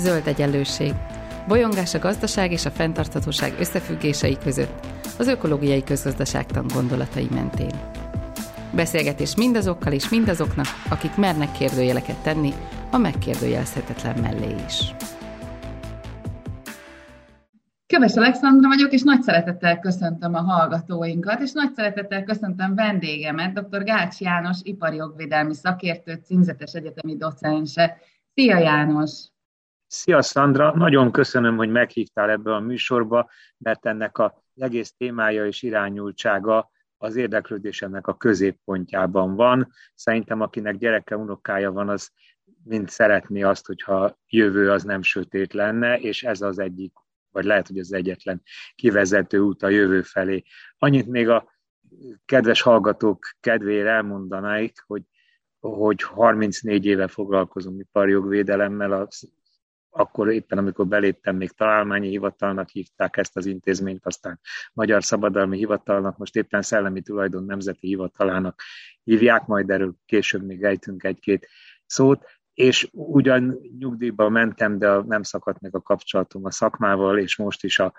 Zöld egyenlőség. Bolyongás a gazdaság és a fenntarthatóság összefüggései között, az ökológiai közgazdaságtan gondolatai mentén. Beszélgetés mindazokkal és mindazoknak, akik mernek kérdőjeleket tenni, a megkérdőjelezhetetlen mellé is. Köves Alexandra vagyok, és nagy szeretettel köszöntöm a hallgatóinkat, és nagy szeretettel köszöntöm vendégemet, dr. Gács János, ipari jogvédelmi szakértő, címzetes egyetemi docense. Szia János! Szia Szandra, nagyon köszönöm, hogy meghívtál ebbe a műsorba, mert ennek a egész témája és irányultsága az érdeklődésemnek a középpontjában van. Szerintem akinek gyereke, unokája van, az mind szeretné azt, hogyha jövő az nem sötét lenne, és ez az egyik, vagy lehet, hogy az egyetlen kivezető út a jövő felé. Annyit még a kedves hallgatók kedvére elmondanáik, hogy hogy 34 éve foglalkozom iparjogvédelemmel, az akkor éppen amikor beléptem, még találmányi hivatalnak hívták ezt az intézményt, aztán Magyar Szabadalmi Hivatalnak, most éppen Szellemi Tulajdon Nemzeti Hivatalának hívják, majd erről később még ejtünk egy-két szót, és ugyan nyugdíjba mentem, de nem szakadt meg a kapcsolatom a szakmával, és most is a,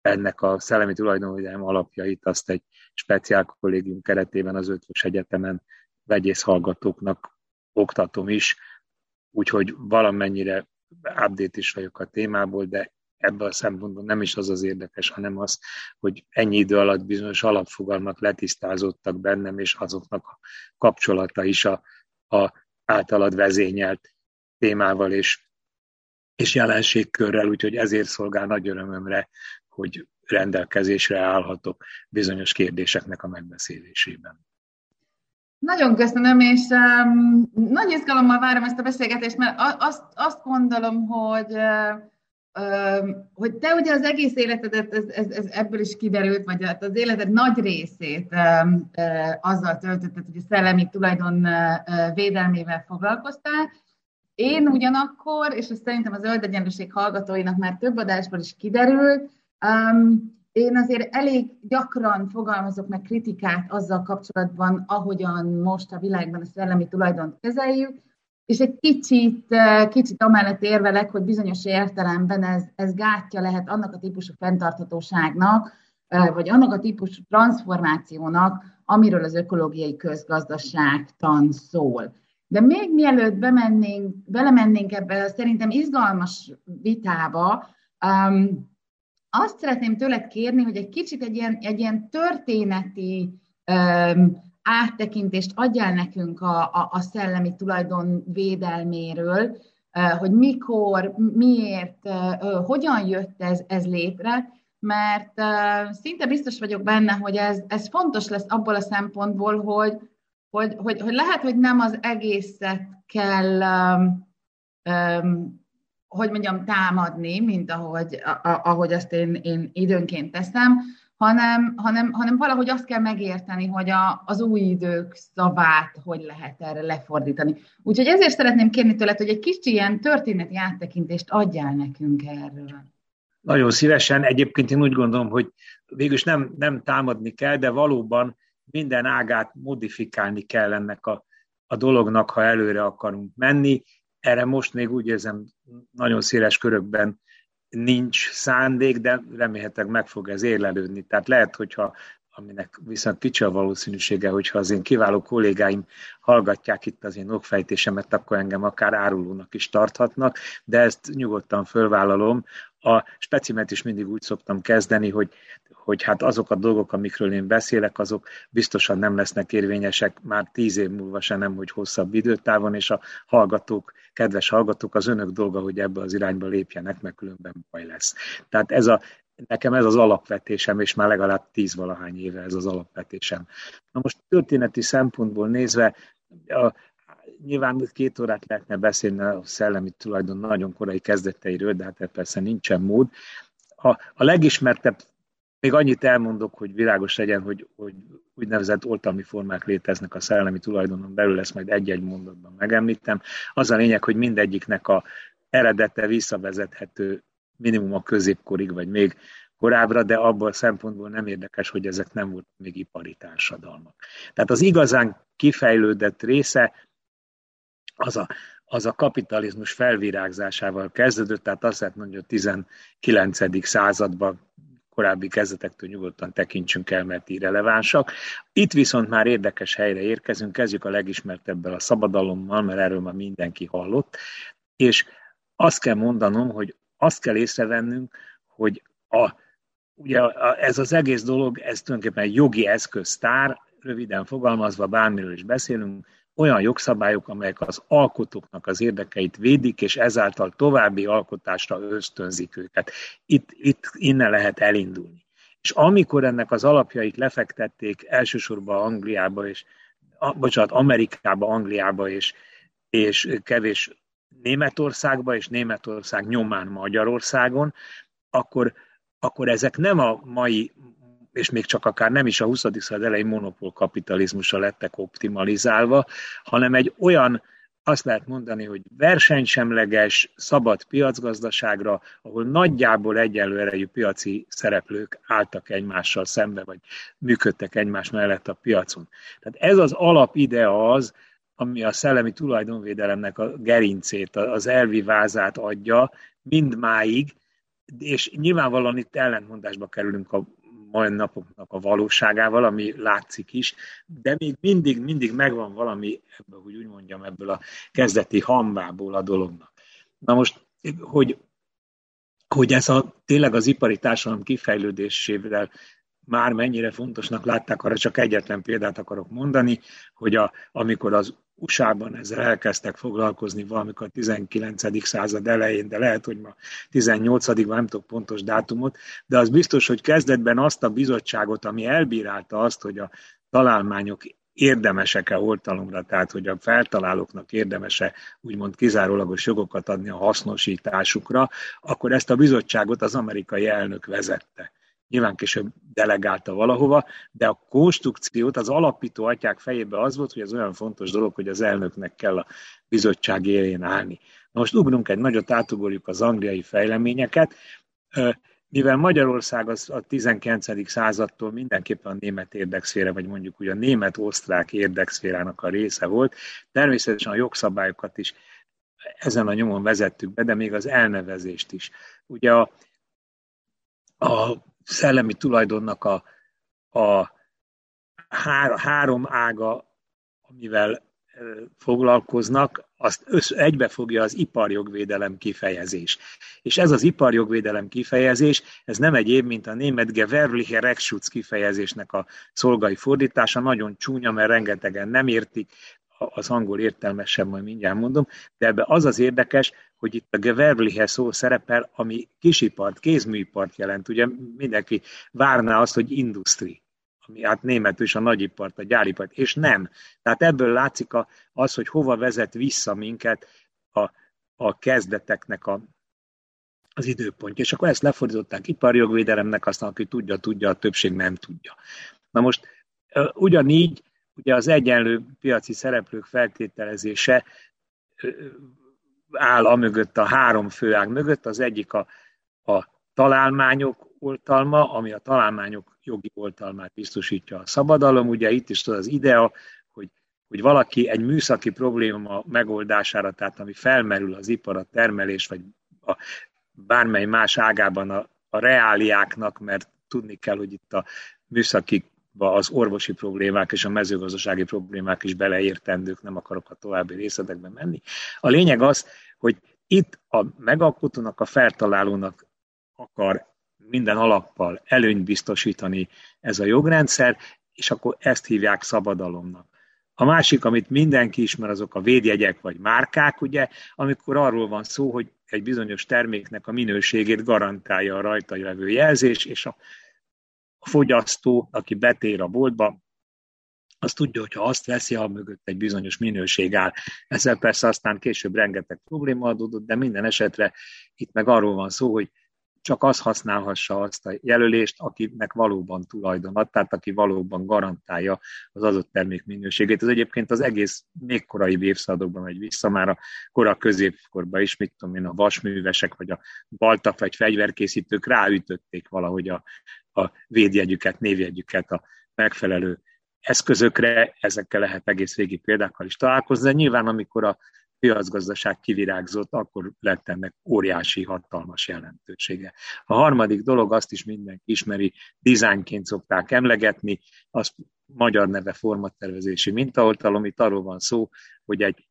ennek a szellemi tulajdonvédelem alapjait azt egy speciál kollégium keretében az Ötvös Egyetemen vegyész hallgatóknak oktatom is, úgyhogy valamennyire update is vagyok a témából, de ebből a szempontból nem is az az érdekes, hanem az, hogy ennyi idő alatt bizonyos alapfogalmak letisztázottak bennem, és azoknak a kapcsolata is a, a általad vezényelt témával és, és jelenségkörrel, úgyhogy ezért szolgál nagy örömömre, hogy rendelkezésre állhatok bizonyos kérdéseknek a megbeszélésében. Nagyon köszönöm, és um, nagy izgalommal várom ezt a beszélgetést, mert azt, azt gondolom, hogy, uh, hogy te ugye az egész életedet, ez, ez, ez ebből is kiderült, vagy hát az életed nagy részét um, uh, azzal töltötted, hogy a szellemi tulajdon uh, védelmével foglalkoztál. Én ugyanakkor, és ez szerintem az zöld egyenlőség hallgatóinak már több adásból is kiderült, um, én azért elég gyakran fogalmazok meg kritikát azzal kapcsolatban, ahogyan most a világban a szellemi tulajdont kezeljük, és egy kicsit, eh, kicsit amellett érvelek, hogy bizonyos értelemben ez, ez gátja lehet annak a típusú fenntarthatóságnak, eh, vagy annak a típusú transformációnak, amiről az ökológiai közgazdaságtan szól. De még mielőtt bemennénk, belemennénk ebbe szerintem izgalmas vitába, um, azt szeretném tőled kérni, hogy egy kicsit egy ilyen, egy ilyen történeti um, áttekintést adjál nekünk a, a, a szellemi tulajdon védelméről, hogy mikor, miért, hogyan jött ez, ez létre, mert szinte biztos vagyok benne, hogy ez, ez fontos lesz abból a szempontból, hogy, hogy, hogy, hogy lehet, hogy nem az egészet kell um, um, hogy mondjam, támadni, mint ahogy, a, ahogy azt én, én időnként teszem, hanem, hanem, hanem valahogy azt kell megérteni, hogy a, az új idők szavát hogy lehet erre lefordítani. Úgyhogy ezért szeretném kérni tőled, hogy egy kis ilyen történeti áttekintést adjál nekünk erről. Nagyon szívesen. Egyébként én úgy gondolom, hogy végülis nem, nem támadni kell, de valóban minden ágát modifikálni kell ennek a, a dolognak, ha előre akarunk menni. Erre most még úgy érzem, nagyon széles körökben nincs szándék, de remélhetőleg meg fog ez érlelődni. Tehát lehet, hogyha aminek viszont kicsi a valószínűsége, hogyha az én kiváló kollégáim hallgatják itt az én okfejtésemet, akkor engem akár árulónak is tarthatnak, de ezt nyugodtan fölvállalom. A specimet is mindig úgy szoktam kezdeni, hogy hogy hát azok a dolgok, amikről én beszélek, azok biztosan nem lesznek érvényesek már tíz év múlva se nem, hogy hosszabb időtávon, és a hallgatók, kedves hallgatók, az önök dolga, hogy ebbe az irányba lépjenek, meg különben baj lesz. Tehát ez a, nekem ez az alapvetésem, és már legalább tíz valahány éve ez az alapvetésem. Na most történeti szempontból nézve, a, nyilván két órát lehetne beszélni a szellemi tulajdon nagyon korai kezdeteiről, de hát persze nincsen mód. A, a legismertebb még annyit elmondok, hogy világos legyen, hogy, hogy úgynevezett oltalmi formák léteznek a szellemi tulajdonon belül, ezt majd egy-egy mondatban megemlítem. Az a lényeg, hogy mindegyiknek a eredete visszavezethető minimum a középkorig, vagy még korábbra, de abban a szempontból nem érdekes, hogy ezek nem voltak még ipari társadalmak. Tehát az igazán kifejlődött része az a, az a kapitalizmus felvirágzásával kezdődött, tehát azt lehet mondani, hogy a 19. században korábbi kezdetektől nyugodtan tekintsünk el, mert irrelevánsak. Itt viszont már érdekes helyre érkezünk, kezdjük a legismertebbel a szabadalommal, mert erről már mindenki hallott, és azt kell mondanom, hogy azt kell észrevennünk, hogy a, ugye ez az egész dolog, ez tulajdonképpen egy jogi eszköztár, röviden fogalmazva, bármiről is beszélünk, olyan jogszabályok, amelyek az alkotóknak az érdekeit védik, és ezáltal további alkotásra ösztönzik őket. Itt, itt innen lehet elindulni. És amikor ennek az alapjait lefektették elsősorban Angliába, és, a, bocsánat, Amerikába, Angliába, és, és kevés Németországba, és Németország nyomán Magyarországon, akkor, akkor ezek nem a mai és még csak akár nem is a 20. század elejé monopól kapitalizmusra lettek optimalizálva, hanem egy olyan, azt lehet mondani, hogy versenysemleges, szabad piacgazdaságra, ahol nagyjából egyenlő erejű piaci szereplők álltak egymással szembe, vagy működtek egymás mellett a piacon. Tehát ez az alapidea az, ami a szellemi tulajdonvédelemnek a gerincét, az elvi vázát adja, mindmáig, és nyilvánvalóan itt ellentmondásba kerülünk a mai napoknak a valóságával, ami látszik is, de még mindig, mindig megvan valami, ebből, hogy úgy mondjam, ebből a kezdeti hambából a dolognak. Na most, hogy, hogy ez a, tényleg az ipari társadalom kifejlődésével már mennyire fontosnak látták, arra csak egyetlen példát akarok mondani, hogy a, amikor az USA-ban ezzel elkezdtek foglalkozni valamikor a 19. század elején, de lehet, hogy ma 18 nem tudok pontos dátumot, de az biztos, hogy kezdetben azt a bizottságot, ami elbírálta azt, hogy a találmányok érdemesek-e oltalomra, tehát hogy a feltalálóknak érdemese úgymond kizárólagos jogokat adni a hasznosításukra, akkor ezt a bizottságot az amerikai elnök vezette nyilván később delegálta valahova, de a konstrukciót az alapító atyák fejében az volt, hogy ez olyan fontos dolog, hogy az elnöknek kell a bizottság élén állni. Na most ugrunk egy nagyot, átugorjuk az angliai fejleményeket, mivel Magyarország az a 19. századtól mindenképpen a német érdekszféra, vagy mondjuk ugye a német-osztrák érdekszférának a része volt, természetesen a jogszabályokat is ezen a nyomon vezettük be, de még az elnevezést is. Ugye a, a szellemi tulajdonnak a, a hár, három ága, amivel foglalkoznak, azt össz, egybefogja az iparjogvédelem kifejezés. És ez az iparjogvédelem kifejezés, ez nem egy év, mint a német Gewerbliche Rechtsschutz kifejezésnek a szolgai fordítása, nagyon csúnya, mert rengetegen nem értik, az angol értelmesebb, majd mindjárt mondom, de ebbe az az érdekes, hogy itt a gewerbliche szó szerepel, ami kisipart, kézműipart jelent. Ugye mindenki várná azt, hogy industri, ami hát németül is a nagyipart, a gyáripart, és nem. Tehát ebből látszik a, az, hogy hova vezet vissza minket a, a kezdeteknek a, az időpontja. És akkor ezt lefordították iparjogvédelemnek, aztán aki tudja, tudja, a többség nem tudja. Na most ugyanígy ugye az egyenlő piaci szereplők feltételezése áll a mögött, a három főág mögött, az egyik a, a találmányok oltalma, ami a találmányok jogi oltalmát biztosítja a szabadalom. Ugye itt is az idea, hogy, hogy valaki egy műszaki probléma megoldására, tehát ami felmerül az ipar, a termelés, vagy a bármely más ágában a, a reáliáknak, mert tudni kell, hogy itt a műszaki az orvosi problémák és a mezőgazdasági problémák is beleértendők, nem akarok a további részletekbe menni. A lényeg az, hogy itt a megalkotónak, a feltalálónak akar minden alappal előnyt biztosítani ez a jogrendszer, és akkor ezt hívják szabadalomnak. A másik, amit mindenki ismer, azok a védjegyek vagy márkák, ugye, amikor arról van szó, hogy egy bizonyos terméknek a minőségét garantálja a rajta levő jelzés, és a fogyasztó, aki betér a boltba, az tudja, hogy azt veszi, ha mögött egy bizonyos minőség áll. Ezzel persze aztán később rengeteg probléma adódott, de minden esetre itt meg arról van szó, hogy csak az használhassa azt a jelölést, akinek valóban tulajdonat, tehát aki valóban garantálja az adott termék minőségét. Ez egyébként az egész még korai évszázadokban megy vissza, már a kora középkorban is, mit tudom én, a vasművesek vagy a baltaf vagy fegyverkészítők ráütötték valahogy a, a védjegyüket, névjegyüket a megfelelő eszközökre, ezekkel lehet egész régi példákkal is találkozni, de nyilván amikor a piacgazdaság kivirágzott, akkor lett ennek óriási, hatalmas jelentősége. A harmadik dolog, azt is mindenki ismeri, dizájnként szokták emlegetni, az magyar neve formatervezési mintaoltalom, itt arról van szó, hogy egy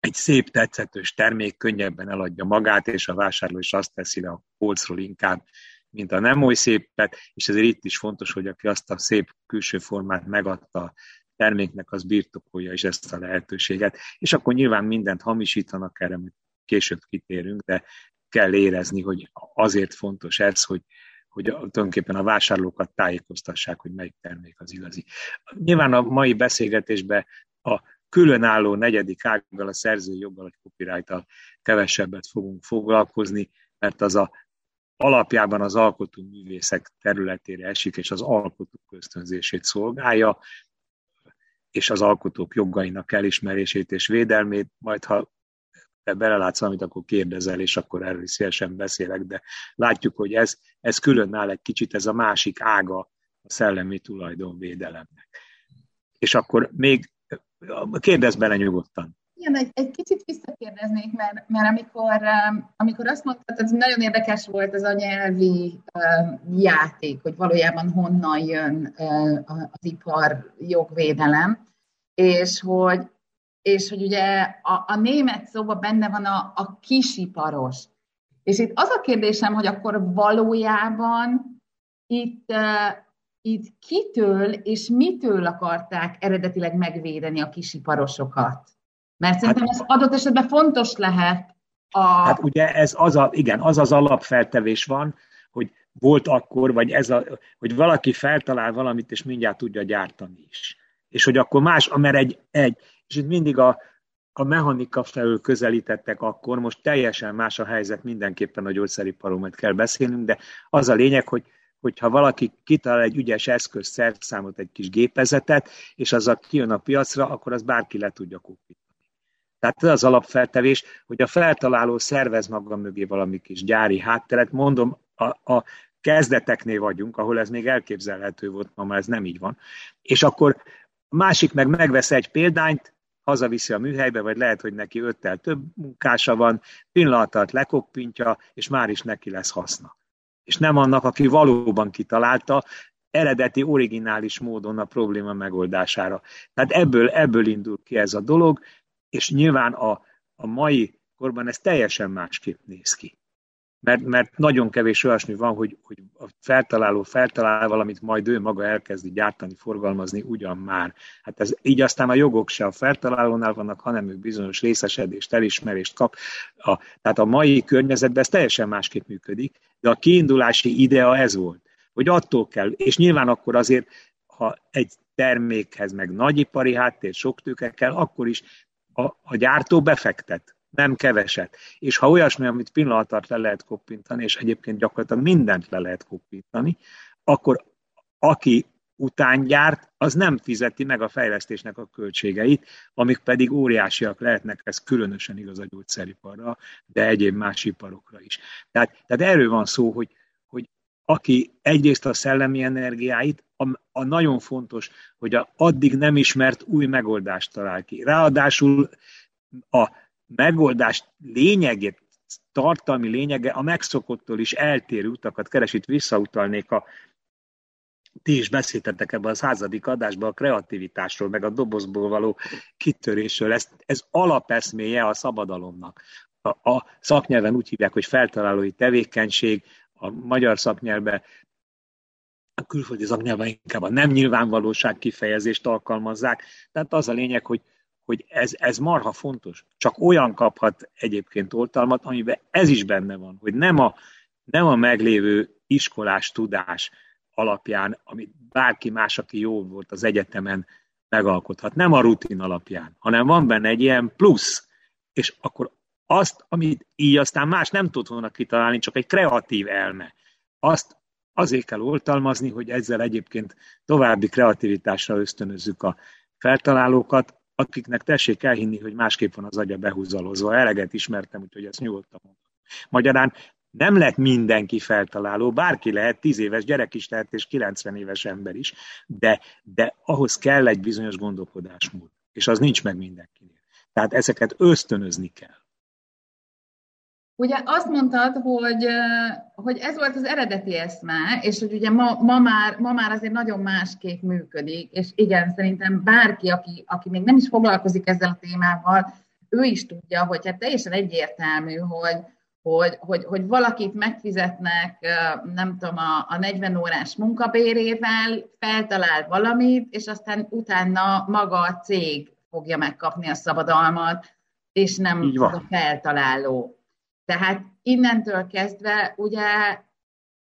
egy szép, tetszetős termék könnyebben eladja magát, és a vásárló is azt teszi le a polcról inkább, mint a nem oly szépet, és ezért itt is fontos, hogy aki azt a szép külső formát megadta terméknek, az birtokolja is ezt a lehetőséget. És akkor nyilván mindent hamisítanak, erre később kitérünk, de kell érezni, hogy azért fontos ez, hogy, hogy tulajdonképpen a vásárlókat tájékoztassák, hogy melyik termék az igazi. Nyilván a mai beszélgetésben a különálló negyedik ággal, a szerzői joggal, a copyright kevesebbet fogunk foglalkozni, mert az a alapjában az alkotó művészek területére esik, és az alkotók ösztönzését szolgálja, és az alkotók jogainak elismerését és védelmét, majd ha belelátsz valamit, akkor kérdezel, és akkor erről is szívesen beszélek, de látjuk, hogy ez, ez különáll egy kicsit, ez a másik ága a szellemi tulajdonvédelemnek. És akkor még kérdezz bele nyugodtan. Igen, egy, egy kicsit visszakérdeznék, mert, mert amikor, um, amikor azt mondtad, ez nagyon érdekes volt az a nyelvi uh, játék, hogy valójában honnan jön uh, az ipar jogvédelem, és hogy, és hogy ugye a, a német szóban benne van a, a kisiparos. És itt az a kérdésem, hogy akkor valójában itt, uh, itt kitől és mitől akarták eredetileg megvédeni a kisiparosokat? Mert szerintem hát, ez adott esetben fontos lehet a... Hát ugye ez az, a, igen, az az alapfeltevés van, hogy volt akkor, vagy ez a, hogy valaki feltalál valamit, és mindjárt tudja gyártani is. És hogy akkor más, mert egy, egy és itt mindig a, a mechanika felől közelítettek akkor, most teljesen más a helyzet, mindenképpen a gyógyszeriparomat kell beszélnünk, de az a lényeg, hogy hogyha valaki kitalál egy ügyes eszköz, szerszámot, egy kis gépezetet, és az a kijön a piacra, akkor az bárki le tudja kupni. Tehát ez az alapfeltevés, hogy a feltaláló szervez maga mögé valami kis gyári hátteret. Mondom, a, a kezdeteknél vagyunk, ahol ez még elképzelhető volt, ma már ez nem így van. És akkor másik meg megvesz egy példányt, hazaviszi a műhelybe, vagy lehet, hogy neki öttel több munkása van, pillanat lekoppintja, és már is neki lesz haszna. És nem annak, aki valóban kitalálta, eredeti, originális módon a probléma megoldására. Tehát ebből, ebből indul ki ez a dolog, és nyilván a, a mai korban ez teljesen másképp néz ki. Mert, mert nagyon kevés olyasmi van, hogy, hogy a feltaláló feltalál valamit, majd ő maga elkezdi gyártani, forgalmazni ugyan már. Hát ez így aztán a jogok se a feltalálónál vannak, hanem ő bizonyos részesedést, elismerést kap. A, tehát a mai környezetben ez teljesen másképp működik, de a kiindulási idea ez volt, hogy attól kell, és nyilván akkor azért, ha egy termékhez meg nagyipari háttér, sok tőke kell, akkor is a, a gyártó befektet, nem keveset. És ha olyasmi, amit pillanatart le lehet koppintani, és egyébként gyakorlatilag mindent le lehet koppintani, akkor aki után gyárt, az nem fizeti meg a fejlesztésnek a költségeit, amik pedig óriásiak lehetnek, ez különösen igaz a gyógyszeriparra, de egyéb más iparokra is. Tehát, tehát erről van szó, hogy aki egyrészt a szellemi energiáit, a, a nagyon fontos, hogy a addig nem ismert új megoldást talál ki. Ráadásul a megoldás lényegét, tartalmi lényege a megszokottól is eltérő utakat keres. Itt visszautalnék a ti is beszéltetek ebben a századik adásban a kreativitásról, meg a dobozból való kitörésről. Ez, ez alapeszméje a szabadalomnak. A, a szaknyelven úgy hívják, hogy feltalálói tevékenység, a magyar szaknyelben a külföldi szaknyelven inkább a nem nyilvánvalóság kifejezést alkalmazzák. Tehát az a lényeg, hogy, hogy ez, ez marha fontos. Csak olyan kaphat egyébként oltalmat, amiben ez is benne van, hogy nem a, nem a meglévő iskolás tudás alapján, amit bárki más, aki jó volt az egyetemen, megalkothat. Nem a rutin alapján, hanem van benne egy ilyen plusz, és akkor azt, amit így aztán más nem tud volna kitalálni, csak egy kreatív elme, azt azért kell oltalmazni, hogy ezzel egyébként további kreativitásra ösztönözzük a feltalálókat, akiknek tessék elhinni, hogy másképp van az agya behúzalozva. Eleget ismertem, úgyhogy ezt nyugodtan mondom. Magyarán nem lett mindenki feltaláló, bárki lehet, tíz éves gyerek is lehet, és 90 éves ember is, de, de ahhoz kell egy bizonyos gondolkodásmód, és az nincs meg mindenkinél. Tehát ezeket ösztönözni kell. Ugye azt mondtad, hogy, hogy ez volt az eredeti eszme, és hogy ugye ma, ma, már, ma már azért nagyon másképp működik, és igen, szerintem bárki, aki, aki még nem is foglalkozik ezzel a témával, ő is tudja, hogy hát teljesen egyértelmű, hogy, hogy, hogy, hogy valakit megfizetnek, nem tudom, a, a 40 órás munkabérével, feltalál valamit, és aztán utána maga a cég fogja megkapni a szabadalmat, és nem a feltaláló. Tehát innentől kezdve ugye,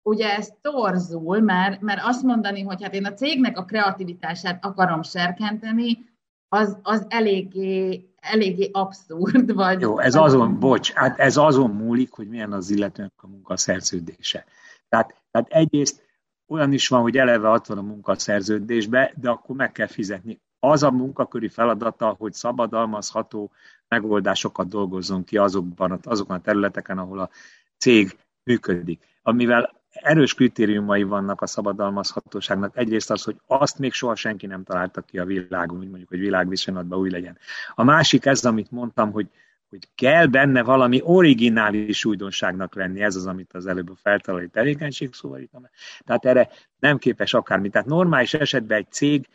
ugye ez torzul, mert, mert azt mondani, hogy hát én a cégnek a kreativitását akarom serkenteni, az, az eléggé, eléggé abszurd. Vagy, Jó, ez azon, bocs, hát ez azon múlik, hogy milyen az illetőnek a munkaszerződése. Tehát, tehát egyrészt olyan is van, hogy eleve ott van a munkaszerződésbe, de akkor meg kell fizetni. Az a munkaköri feladata, hogy szabadalmazható megoldásokat dolgozzon ki azokban, azokon a területeken, ahol a cég működik. Amivel erős kritériumai vannak a szabadalmazhatóságnak. Egyrészt az, hogy azt még soha senki nem találta ki a világon, úgy mondjuk, hogy világviszonylatban új legyen. A másik ez, amit mondtam, hogy, hogy kell benne valami originális újdonságnak lenni, ez az, amit az előbb a feltalálói tevékenység szóval Tehát erre nem képes akármi. Tehát normális esetben egy cég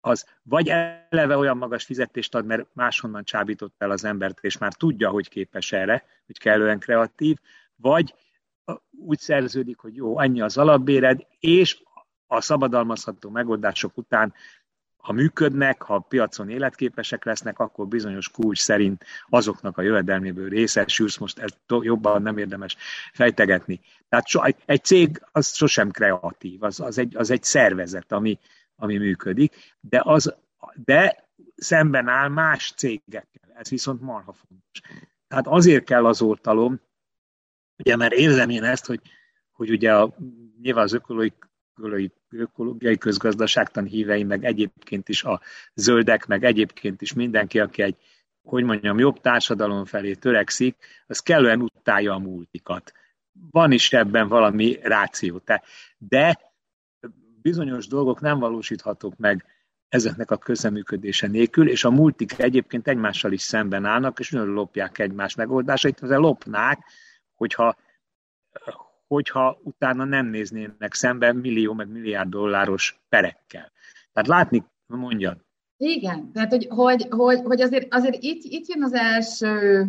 az vagy eleve olyan magas fizetést ad, mert máshonnan csábított el az embert, és már tudja, hogy képes erre, hogy kellően kreatív, vagy úgy szerződik, hogy jó, annyi az alapbéred, és a szabadalmazható megoldások után, ha működnek, ha piacon életképesek lesznek, akkor bizonyos kulcs szerint azoknak a jövedelméből részesülsz, most ezt jobban nem érdemes fejtegetni. Tehát egy cég az sosem kreatív, az, az, egy, az egy szervezet, ami, ami működik, de, az, de szemben áll más cégekkel. Ez viszont marha fontos. Tehát azért kell az oltalom, ugye mert érzem én ezt, hogy, hogy ugye a, nyilván az ökológiai, ökológiai közgazdaságtan hívei, meg egyébként is a zöldek, meg egyébként is mindenki, aki egy, hogy mondjam, jobb társadalom felé törekszik, az kellően utálja a multikat. Van is ebben valami ráció. De bizonyos dolgok nem valósíthatók meg ezeknek a közeműködése nélkül, és a multik egyébként egymással is szemben állnak, és nagyon lopják egymás megoldásait, azért lopnák, hogyha, hogyha utána nem néznének szemben millió meg milliárd dolláros perekkel. Tehát látni, mondjad. Igen, tehát hogy, hogy, hogy, hogy azért, azért itt, itt jön az első,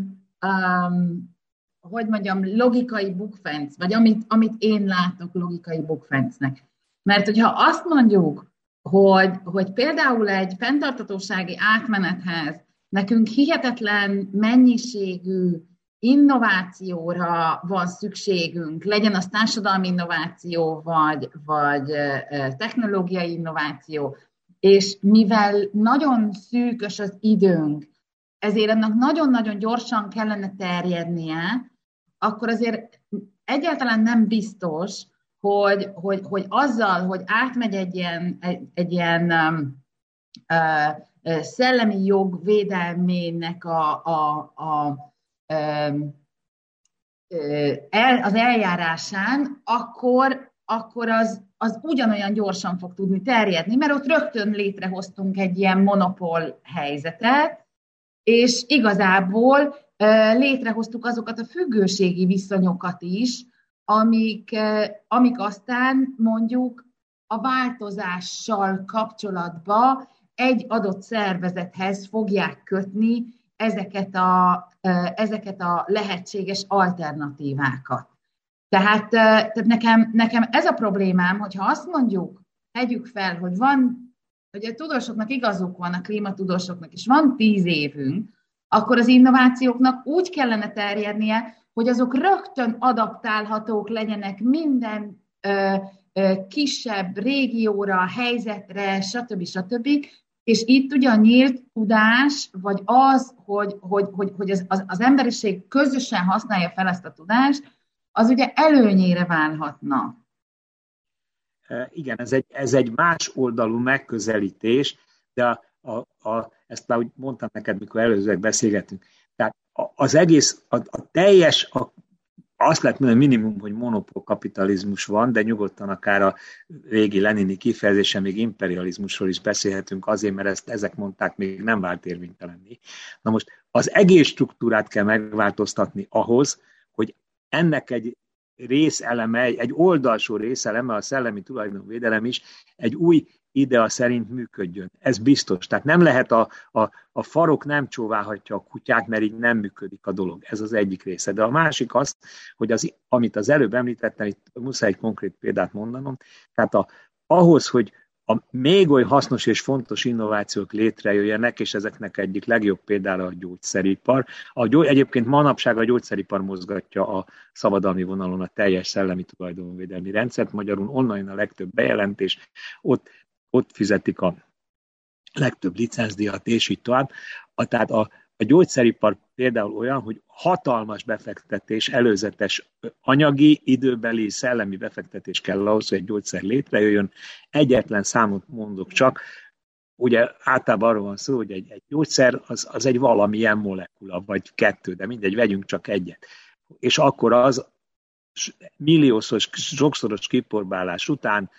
um, hogy mondjam, logikai bukfenc, vagy amit, amit én látok logikai bukfencnek. Mert hogyha azt mondjuk, hogy, hogy például egy fenntartatósági átmenethez nekünk hihetetlen mennyiségű innovációra van szükségünk, legyen az társadalmi innováció, vagy, vagy technológiai innováció, és mivel nagyon szűkös az időnk, ezért ennek nagyon-nagyon gyorsan kellene terjednie, akkor azért egyáltalán nem biztos, hogy, hogy, hogy azzal, hogy átmegy egy ilyen, egy, egy ilyen uh, szellemi jog védelmének a, a, a, um, el, az eljárásán, akkor, akkor az, az ugyanolyan gyorsan fog tudni terjedni, mert ott rögtön létrehoztunk egy ilyen monopól helyzetet, és igazából létrehoztuk azokat a függőségi viszonyokat is, amik, eh, amik aztán mondjuk a változással kapcsolatba egy adott szervezethez fogják kötni ezeket a, eh, ezeket a lehetséges alternatívákat. Tehát, eh, tehát nekem, nekem ez a problémám, hogyha azt mondjuk, tegyük fel, hogy van, hogy a tudósoknak igazuk van, a klímatudósoknak, és van tíz évünk, akkor az innovációknak úgy kellene terjednie, hogy azok rögtön adaptálhatók legyenek minden ö, ö, kisebb régióra, helyzetre, stb. stb. És itt ugye a nyílt tudás, vagy az, hogy, hogy, hogy, hogy az, az, az emberiség közösen használja fel ezt a tudást, az ugye előnyére válhatna. Igen, ez egy, ez egy más oldalú megközelítés, de a, a, a, ezt már úgy mondtam neked, mikor előzőek beszélgetünk, az egész, a, a teljes, a, azt lehet mondani minimum, hogy monopolkapitalizmus van, de nyugodtan akár a régi Lenini kifejezése, még imperializmusról is beszélhetünk azért, mert ezt, ezek mondták, még nem vált érvénytelenni. Na most az egész struktúrát kell megváltoztatni ahhoz, hogy ennek egy részeleme, egy oldalsó részeleme, a szellemi tulajdonvédelem is egy új idea szerint működjön. Ez biztos. Tehát nem lehet a, a, a farok nem csóválhatja a kutyát, mert így nem működik a dolog. Ez az egyik része. De a másik az, hogy az, amit az előbb említettem, itt muszáj egy konkrét példát mondanom, tehát a, ahhoz, hogy a még oly hasznos és fontos innovációk létrejöjjenek, és ezeknek egyik legjobb például a gyógyszeripar. A gyógy, egyébként manapság a gyógyszeripar mozgatja a szabadalmi vonalon a teljes szellemi tulajdonvédelmi rendszert, magyarul online a legtöbb bejelentés, ott, ott fizetik a legtöbb licencdiat, és így tovább. A, tehát a, a gyógyszeripar például olyan, hogy hatalmas befektetés, előzetes anyagi, időbeli, szellemi befektetés kell ahhoz, hogy egy gyógyszer létrejöjjön. Egyetlen számot mondok csak, ugye általában arról van szó, hogy egy, egy gyógyszer az, az egy valamilyen molekula, vagy kettő, de mindegy, vegyünk csak egyet. És akkor az milliószor, sokszoros kiporbálás után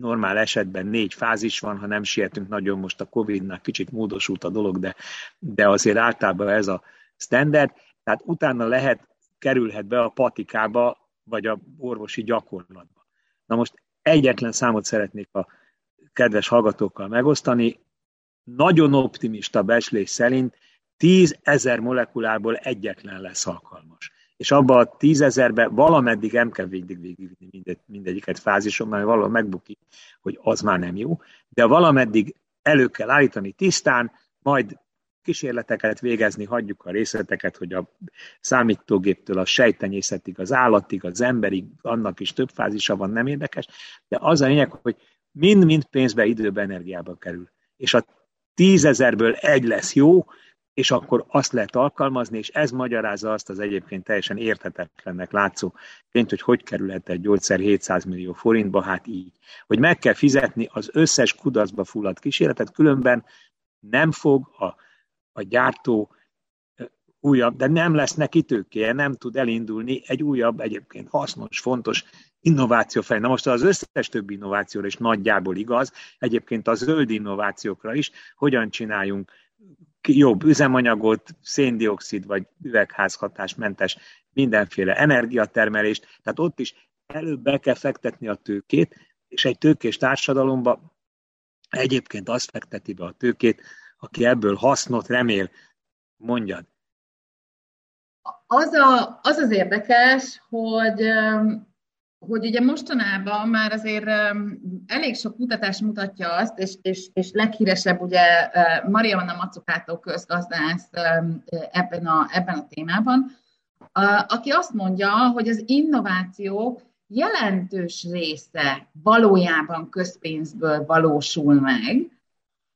normál esetben négy fázis van, ha nem sietünk nagyon, most a Covid-nak kicsit módosult a dolog, de, de azért általában ez a standard, tehát utána lehet, kerülhet be a patikába, vagy a orvosi gyakorlatba. Na most egyetlen számot szeretnék a kedves hallgatókkal megosztani. Nagyon optimista becslés szerint 10 ezer molekulából egyetlen lesz alkalmas és abba a tízezerbe valameddig nem kell végig végigvinni mindegy, mindegyiket fázison, mert valahol megbukik, hogy az már nem jó, de valameddig elő kell állítani tisztán, majd kísérleteket végezni, hagyjuk a részleteket, hogy a számítógéptől a sejtenyészetig, az állatig, az emberig, annak is több fázisa van, nem érdekes, de az a lényeg, hogy mind-mind pénzbe, időbe, energiába kerül. És a tízezerből egy lesz jó, és akkor azt lehet alkalmazni, és ez magyarázza azt az egyébként teljesen érthetetlennek látszó tényt, hogy hogy kerülhet egy gyógyszer 700 millió forintba, hát így. Hogy meg kell fizetni az összes kudarcba fulladt kísérletet, különben nem fog a, a gyártó újabb, de nem lesz neki tőkéje, nem tud elindulni egy újabb, egyébként hasznos, fontos innováció felé. Na most az összes többi innovációra is nagyjából igaz, egyébként a zöld innovációkra is, hogyan csináljunk jobb üzemanyagot, széndiokszid vagy üvegházhatásmentes mindenféle energiatermelést, tehát ott is előbb be kell fektetni a tőkét, és egy tőkés társadalomba egyébként azt fekteti be a tőkét, aki ebből hasznot remél, mondjad. Az, a, az az érdekes, hogy hogy ugye mostanában már azért elég sok kutatás mutatja azt, és, és, és leghíresebb ugye Mariana Macukátó közgazdász ebben a, ebben a témában, aki azt mondja, hogy az innovációk jelentős része valójában közpénzből valósul meg,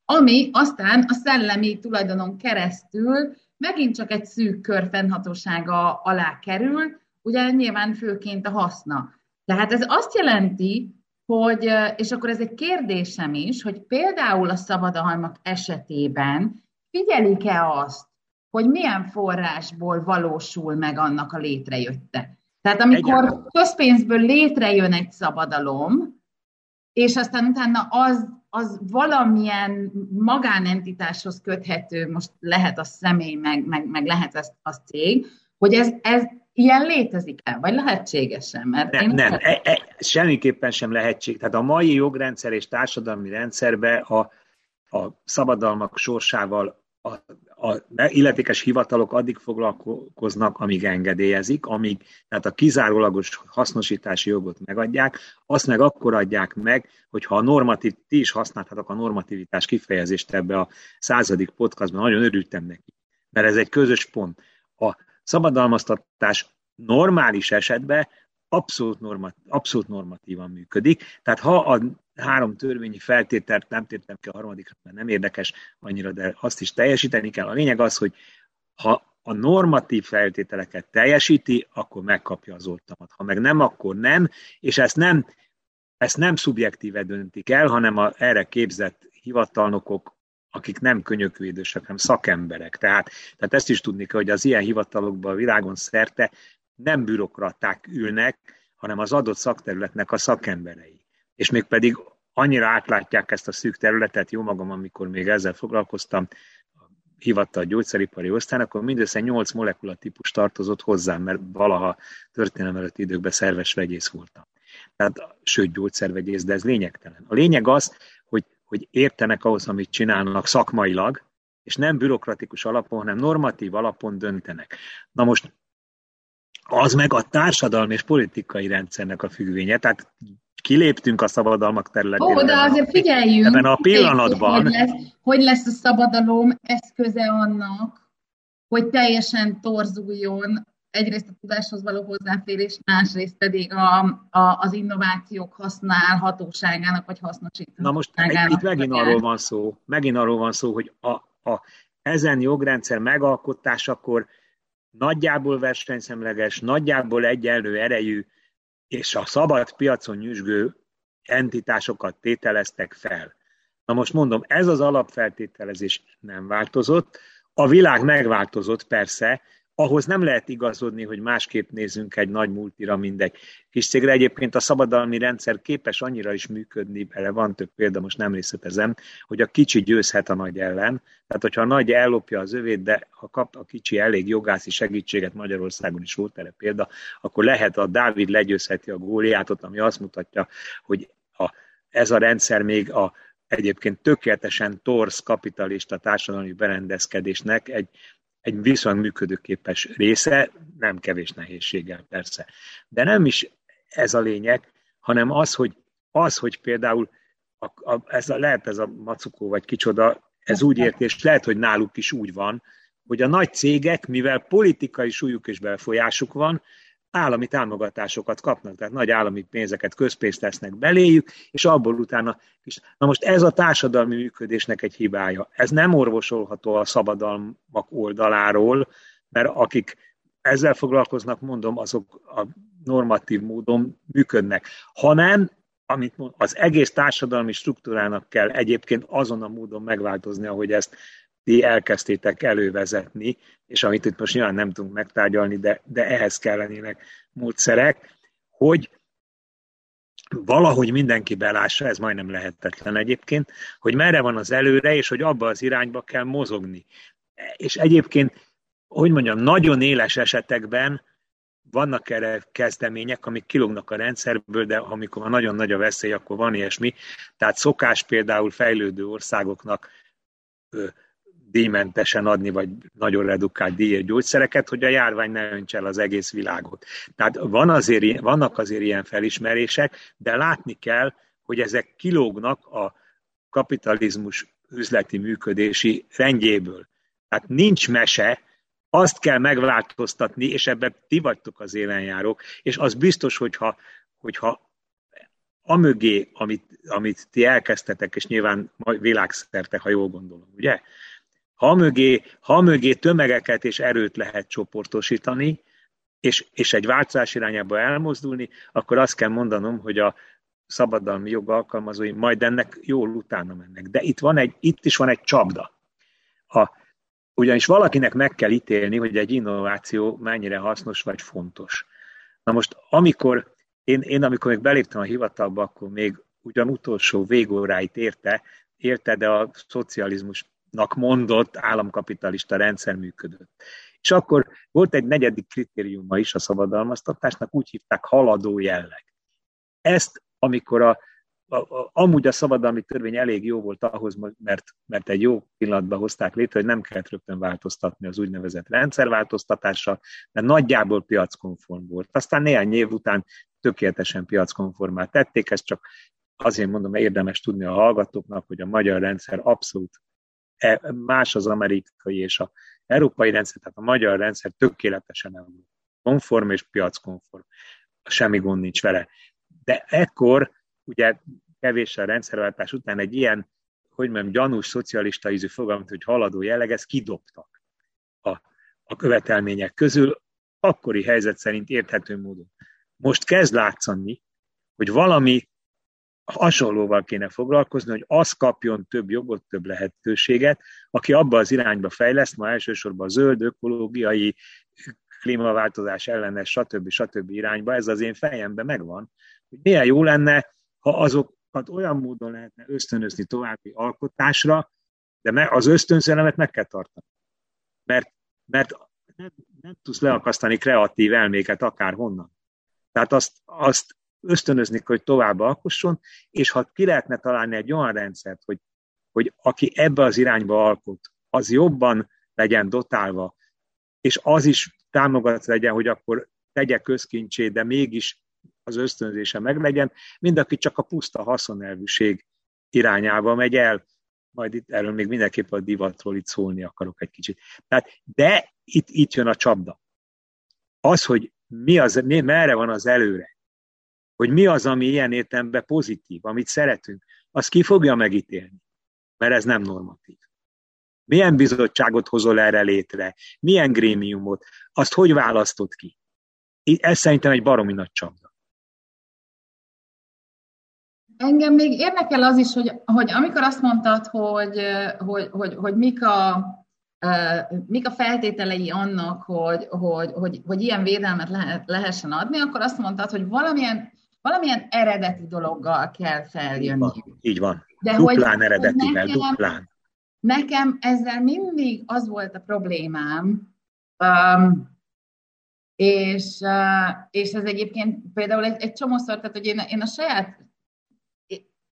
ami aztán a szellemi tulajdonon keresztül megint csak egy szűk kör fennhatósága alá kerül, ugye nyilván főként a haszna. Tehát ez azt jelenti, hogy, és akkor ez egy kérdésem is, hogy például a szabadalmak esetében figyelik-e azt, hogy milyen forrásból valósul meg annak a létrejötte. Tehát amikor Egyáltalán. közpénzből létrejön egy szabadalom, és aztán utána az, az valamilyen magánentitáshoz köthető, most lehet a személy, meg, meg, meg lehet az, az cég, hogy ez, ez ilyen létezik-e, vagy lehetséges-e? Mert nem, én nem e, e, semmiképpen sem lehetség. Tehát a mai jogrendszer és társadalmi rendszerbe a, a szabadalmak sorsával a, a illetékes hivatalok addig foglalkoznak, amíg engedélyezik, amíg tehát a kizárólagos hasznosítási jogot megadják, azt meg akkor adják meg, hogyha a normatív, ti is használhatok a normativitás kifejezést ebbe a századik podcastban, nagyon örültem neki, mert ez egy közös pont. A szabadalmaztatás normális esetben abszolút, normat, abszolút normatívan működik. Tehát ha a három törvényi feltételt nem tértem ki a harmadikra, mert nem érdekes annyira, de azt is teljesíteni kell. A lényeg az, hogy ha a normatív feltételeket teljesíti, akkor megkapja az oltalmat. Ha meg nem, akkor nem, és ezt nem, ezt nem szubjektíve döntik el, hanem a erre képzett hivatalnokok akik nem könyökvédősek, hanem szakemberek. Tehát, tehát ezt is tudni kell, hogy az ilyen hivatalokban a világon szerte nem bürokraták ülnek, hanem az adott szakterületnek a szakemberei. És még pedig annyira átlátják ezt a szűk területet, jó magam, amikor még ezzel foglalkoztam, hivatta a gyógyszeripari osztály, akkor mindössze 8 molekulatípus tartozott hozzám, mert valaha történelem előtti időkben szerves vegyész voltam. Tehát, sőt, gyógyszervegyész, de ez lényegtelen. A lényeg az, hogy, értenek ahhoz, amit csinálnak szakmailag, és nem bürokratikus alapon, hanem normatív alapon döntenek. Na most az meg a társadalmi és politikai rendszernek a függvénye, tehát kiléptünk a szabadalmak területén. Ó, de azért figyeljünk. Ebben a pillanatban. Hogy lesz, hogy lesz a szabadalom eszköze annak, hogy teljesen torzuljon egyrészt a tudáshoz való hozzáférés, másrészt pedig a, a, az innovációk használhatóságának vagy hasznosításának. Na most itt megint arról van szó, megint arról van szó, hogy a, a, ezen jogrendszer megalkotásakor nagyjából versenyszemleges, nagyjából egyenlő erejű és a szabad piacon nyüzsgő entitásokat tételeztek fel. Na most mondom, ez az alapfeltételezés nem változott, a világ megváltozott persze, ahhoz nem lehet igazodni, hogy másképp nézzünk egy nagy multira, mindegy kis cégre. Egyébként a szabadalmi rendszer képes annyira is működni, erre van több példa, most nem részletezem, hogy a kicsi győzhet a nagy ellen. Tehát, hogyha a nagy ellopja az övét, de ha kap a kicsi elég jogászi segítséget, Magyarországon is volt erre példa, akkor lehet a Dávid legyőzheti a góliátot, ami azt mutatja, hogy a, ez a rendszer még a egyébként tökéletesen torsz kapitalista társadalmi berendezkedésnek egy egy viszonylag működőképes része, nem kevés nehézséggel persze. De nem is ez a lényeg, hanem az, hogy, az, hogy például a, a, ez a, lehet ez a macukó vagy kicsoda, ez úgy érti, és lehet, hogy náluk is úgy van, hogy a nagy cégek, mivel politikai súlyuk és befolyásuk van, állami támogatásokat kapnak, tehát nagy állami pénzeket, közpénzt tesznek beléjük, és abból utána is. Na most ez a társadalmi működésnek egy hibája. Ez nem orvosolható a szabadalmak oldaláról, mert akik ezzel foglalkoznak, mondom, azok a normatív módon működnek, hanem amit mond, az egész társadalmi struktúrának kell egyébként azon a módon megváltozni, ahogy ezt ti elkezdtétek elővezetni, és amit itt most nyilván nem tudunk megtárgyalni, de, de ehhez kellenének módszerek, hogy valahogy mindenki belássa, ez majdnem lehetetlen egyébként, hogy merre van az előre, és hogy abba az irányba kell mozogni. És egyébként, hogy mondjam, nagyon éles esetekben vannak erre kezdemények, amik kilógnak a rendszerből, de amikor nagyon nagy a veszély, akkor van ilyesmi. Tehát szokás például fejlődő országoknak díjmentesen adni, vagy nagyon redukált díjért gyógyszereket, hogy a járvány ne öntse el az egész világot. Tehát van azért, vannak azért ilyen felismerések, de látni kell, hogy ezek kilógnak a kapitalizmus üzleti működési rendjéből. Tehát nincs mese, azt kell megváltoztatni, és ebben ti vagytok az élenjárók, és az biztos, hogyha, hogyha amögé, amit, amit ti elkezdtetek, és nyilván világszerte, ha jól gondolom, ugye? Ha mögé, ha mögé tömegeket és erőt lehet csoportosítani, és, és egy változás irányába elmozdulni, akkor azt kell mondanom, hogy a szabadalmi jog alkalmazói majd ennek jól utána mennek. De itt, van egy, itt is van egy csapda. A, ugyanis valakinek meg kell ítélni, hogy egy innováció mennyire hasznos vagy fontos. Na most, amikor én, én amikor még beléptem a hivatalba, akkor még ugyan utolsó végóráit érte, érte, de a szocializmus mondott államkapitalista rendszer működött. És akkor volt egy negyedik kritériuma is a szabadalmaztatásnak, úgy hívták haladó jelleg. Ezt, amikor a, a, a, amúgy a szabadalmi törvény elég jó volt ahhoz, mert, mert egy jó pillanatban hozták létre, hogy nem kellett rögtön változtatni az úgynevezett rendszerváltoztatással, mert nagyjából piackonform volt. Aztán néhány év után tökéletesen piackonformát tették, ezt csak azért mondom, érdemes tudni a hallgatóknak, hogy a magyar rendszer abszolút más az amerikai és a európai rendszer, tehát a magyar rendszer tökéletesen konform és piackonform. Semmi gond nincs vele. De ekkor, ugye kevéssel rendszerváltás után egy ilyen, hogy mondjam, gyanús szocialista ízű fogalmat, hogy haladó jelleg, ezt kidobtak a, a követelmények közül, akkori helyzet szerint érthető módon. Most kezd látszani, hogy valami hasonlóval kéne foglalkozni, hogy az kapjon több jogot, több lehetőséget, aki abba az irányba fejleszt, ma elsősorban a zöld, ökológiai, klímaváltozás ellenes, stb. stb. irányba, ez az én fejemben megvan, hogy milyen jó lenne, ha azokat olyan módon lehetne ösztönözni további alkotásra, De az ösztönzelemet meg kell tartani. Mert, mert nem, nem tudsz leakasztani kreatív elméket akárhonnan. Tehát azt, azt ösztönözni, hogy tovább alkosson, és ha ki lehetne találni egy olyan rendszert, hogy, hogy aki ebbe az irányba alkot, az jobban legyen dotálva, és az is támogat legyen, hogy akkor tegye közkincsé, de mégis az ösztönzése meglegyen, mind aki csak a puszta haszonelvűség irányába megy el, majd itt erről még mindenképp a divatról itt szólni akarok egy kicsit. Tehát, de itt, itt jön a csapda. Az, hogy mi az, mi, merre van az előre, hogy mi az, ami ilyen értelemben pozitív, amit szeretünk, az ki fogja megítélni, mert ez nem normatív. Milyen bizottságot hozol erre létre? Milyen grémiumot? Azt hogy választod ki? Ez szerintem egy baromi nagy csapda. Engem még érdekel az is, hogy, hogy amikor azt mondtad, hogy, hogy, hogy, hogy mik, a, mik a feltételei annak, hogy, hogy, hogy, hogy ilyen védelmet lehet, lehessen adni, akkor azt mondtad, hogy valamilyen, valamilyen eredeti dologgal kell feljönni. Így van. Így van. De duplán hogy, eredetivel, nekem, duplán. Nekem ezzel mindig az volt a problémám, um, és, uh, és ez egyébként például egy, egy csomószor, tehát hogy én, én a saját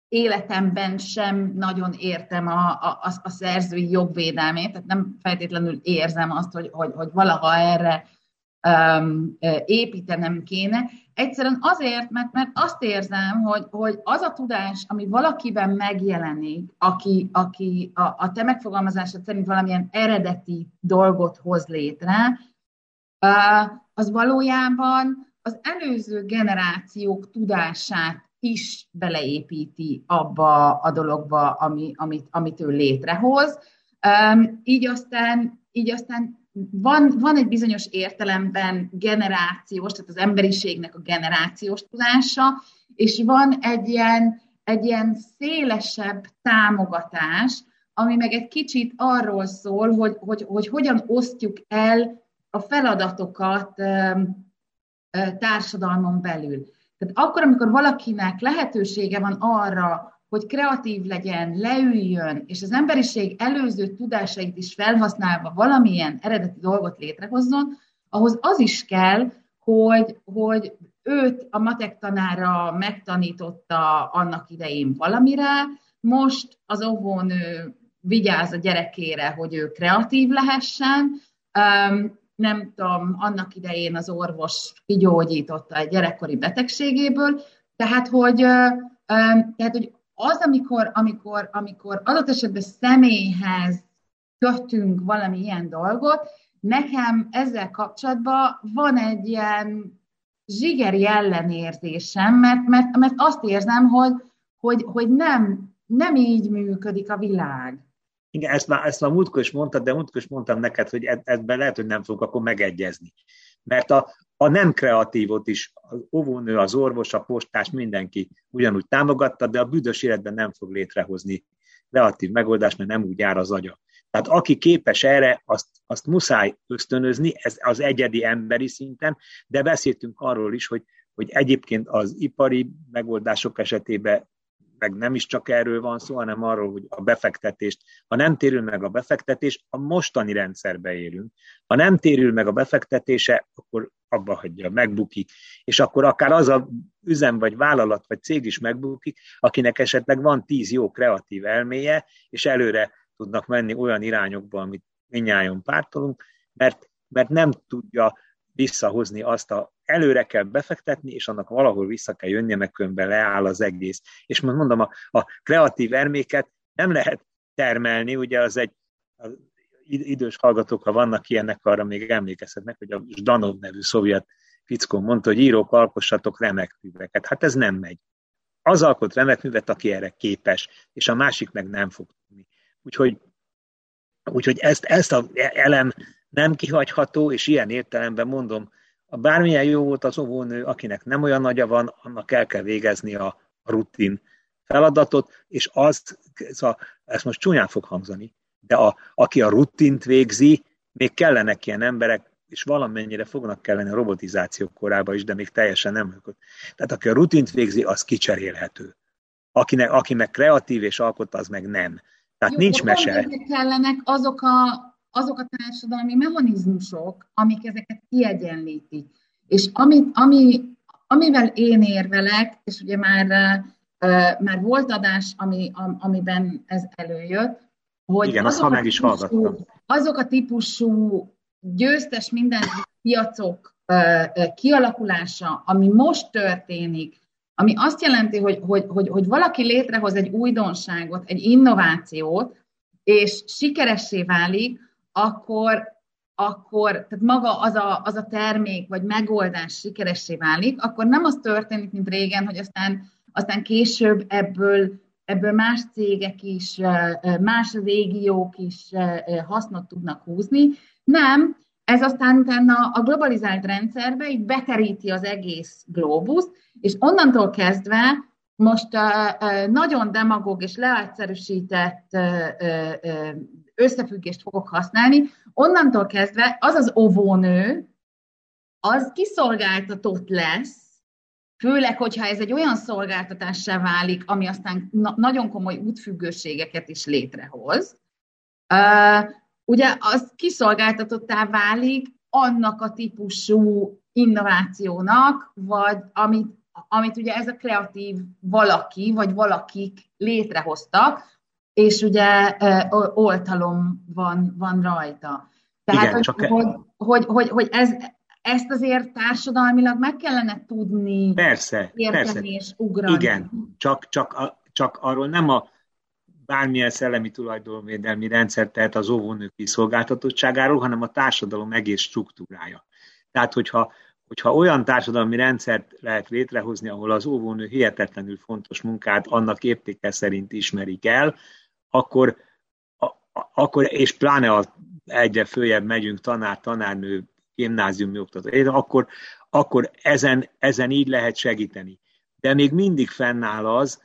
életemben sem nagyon értem a, a, a szerzői jogvédelmét, tehát nem feltétlenül érzem azt, hogy, hogy, hogy valaha erre építenem kéne. Egyszerűen azért, mert, mert azt érzem, hogy, hogy az a tudás, ami valakiben megjelenik, aki, aki a, a te megfogalmazásod szerint valamilyen eredeti dolgot hoz létre, az valójában az előző generációk tudását is beleépíti abba a dologba, ami, amit, amit ő létrehoz. Így aztán, így aztán van, van egy bizonyos értelemben generációs, tehát az emberiségnek a generációs tudása, és van egy ilyen, egy ilyen szélesebb támogatás, ami meg egy kicsit arról szól, hogy, hogy, hogy hogyan osztjuk el a feladatokat társadalmon belül. Tehát akkor, amikor valakinek lehetősége van arra, hogy kreatív legyen, leüljön, és az emberiség előző tudásait is felhasználva valamilyen eredeti dolgot létrehozzon, ahhoz az is kell, hogy, hogy őt a matek tanára megtanította annak idején valamire, most az óvónő vigyáz a gyerekére, hogy ő kreatív lehessen, nem tudom, annak idején az orvos kigyógyította egy gyerekkori betegségéből, tehát hogy, tehát, hogy az, amikor, amikor, amikor adott esetben személyhez kötünk valami ilyen dolgot, nekem ezzel kapcsolatban van egy ilyen zsigeri ellenérzésem, mert, mert, mert azt érzem, hogy, hogy, hogy nem, nem így működik a világ. Igen, ezt már, ezt már múltkor is mondtad, de múltkor is mondtam neked, hogy ebben lehet, hogy nem fogok akkor megegyezni. Mert a, a nem kreatívot is az óvónő, az orvos, a postás, mindenki ugyanúgy támogatta, de a büdös életben nem fog létrehozni kreatív megoldást, mert nem úgy jár az agya. Tehát aki képes erre, azt, azt muszáj ösztönözni, ez az egyedi emberi szinten, de beszéltünk arról is, hogy, hogy egyébként az ipari megoldások esetében meg nem is csak erről van szó, hanem arról, hogy a befektetést, ha nem térül meg a befektetés, a mostani rendszerbe élünk. Ha nem térül meg a befektetése, akkor abba hagyja, megbukik. És akkor akár az a üzem, vagy vállalat, vagy cég is megbukik, akinek esetleg van tíz jó kreatív elméje, és előre tudnak menni olyan irányokba, amit minnyáján pártolunk, mert, mert nem tudja visszahozni azt a előre kell befektetni, és annak valahol vissza kell jönnie, meg különben leáll az egész. És most mondom, a, a kreatív erméket nem lehet termelni, ugye az egy az idős hallgatók, ha vannak ilyenek, arra még emlékezhetnek, hogy a Zdanov nevű szovjet fickó mondta, hogy írók, alkossatok remek műveket. Hát ez nem megy. Az alkot remek művet, aki erre képes, és a másik meg nem fog tudni. Úgyhogy, úgyhogy ezt, ezt a elem nem kihagyható, és ilyen értelemben mondom, bármilyen jó volt az óvónő, akinek nem olyan nagyja van, annak el kell végezni a rutin feladatot, és az, ez, a, ez most csúnyán fog hangzani, de a, aki a rutint végzi, még kellenek ilyen emberek, és valamennyire fognak kelleni a robotizáció korába is, de még teljesen nem működ. Tehát aki a rutint végzi, az kicserélhető. Akinek, aki meg kreatív és alkot, az meg nem. Tehát Jó, nincs mese. kellenek azok a, azok a társadalmi mechanizmusok, amik ezeket kiegyenlítik. És amit, ami, amivel én érvelek, és ugye már, már volt adás, ami, amiben ez előjött, hogy Igen, azok, azt, ha meg is hallgattam. azok a típusú győztes minden piacok kialakulása, ami most történik, ami azt jelenti, hogy, hogy, hogy, hogy valaki létrehoz egy újdonságot, egy innovációt, és sikeressé válik, akkor, akkor tehát maga az a, az a termék vagy megoldás sikeressé válik, akkor nem az történik, mint régen, hogy aztán, aztán később ebből, ebből más cégek is, más régiók is hasznot tudnak húzni. Nem, ez aztán utána a globalizált rendszerbe így beteríti az egész globuszt, és onnantól kezdve most nagyon demagóg és leegyszerűsített összefüggést fogok használni, onnantól kezdve az az óvónő, az kiszolgáltatott lesz, főleg, hogyha ez egy olyan szolgáltatássá válik, ami aztán na- nagyon komoly útfüggőségeket is létrehoz, ugye az kiszolgáltatottá válik annak a típusú innovációnak, vagy amit, amit ugye ez a kreatív valaki, vagy valakik létrehoztak, és ugye oltalom van, van rajta. Tehát, Igen, hogy, csak... hogy, hogy, hogy, hogy ez, ezt azért társadalmilag meg kellene tudni persze, persze. és ugrani. Igen, csak, csak, a, csak arról nem a bármilyen szellemi tulajdonvédelmi rendszer tehet az óvónők kiszolgáltatottságáról, hanem a társadalom egész struktúrája. Tehát, hogyha, hogyha olyan társadalmi rendszert lehet létrehozni, ahol az óvónő hihetetlenül fontos munkát annak értéke szerint ismerik el, akkor, a, akkor és pláne a, egyre följebb megyünk tanár, tanárnő, gimnáziumi oktató, akkor, akkor ezen, ezen így lehet segíteni. De még mindig fennáll az,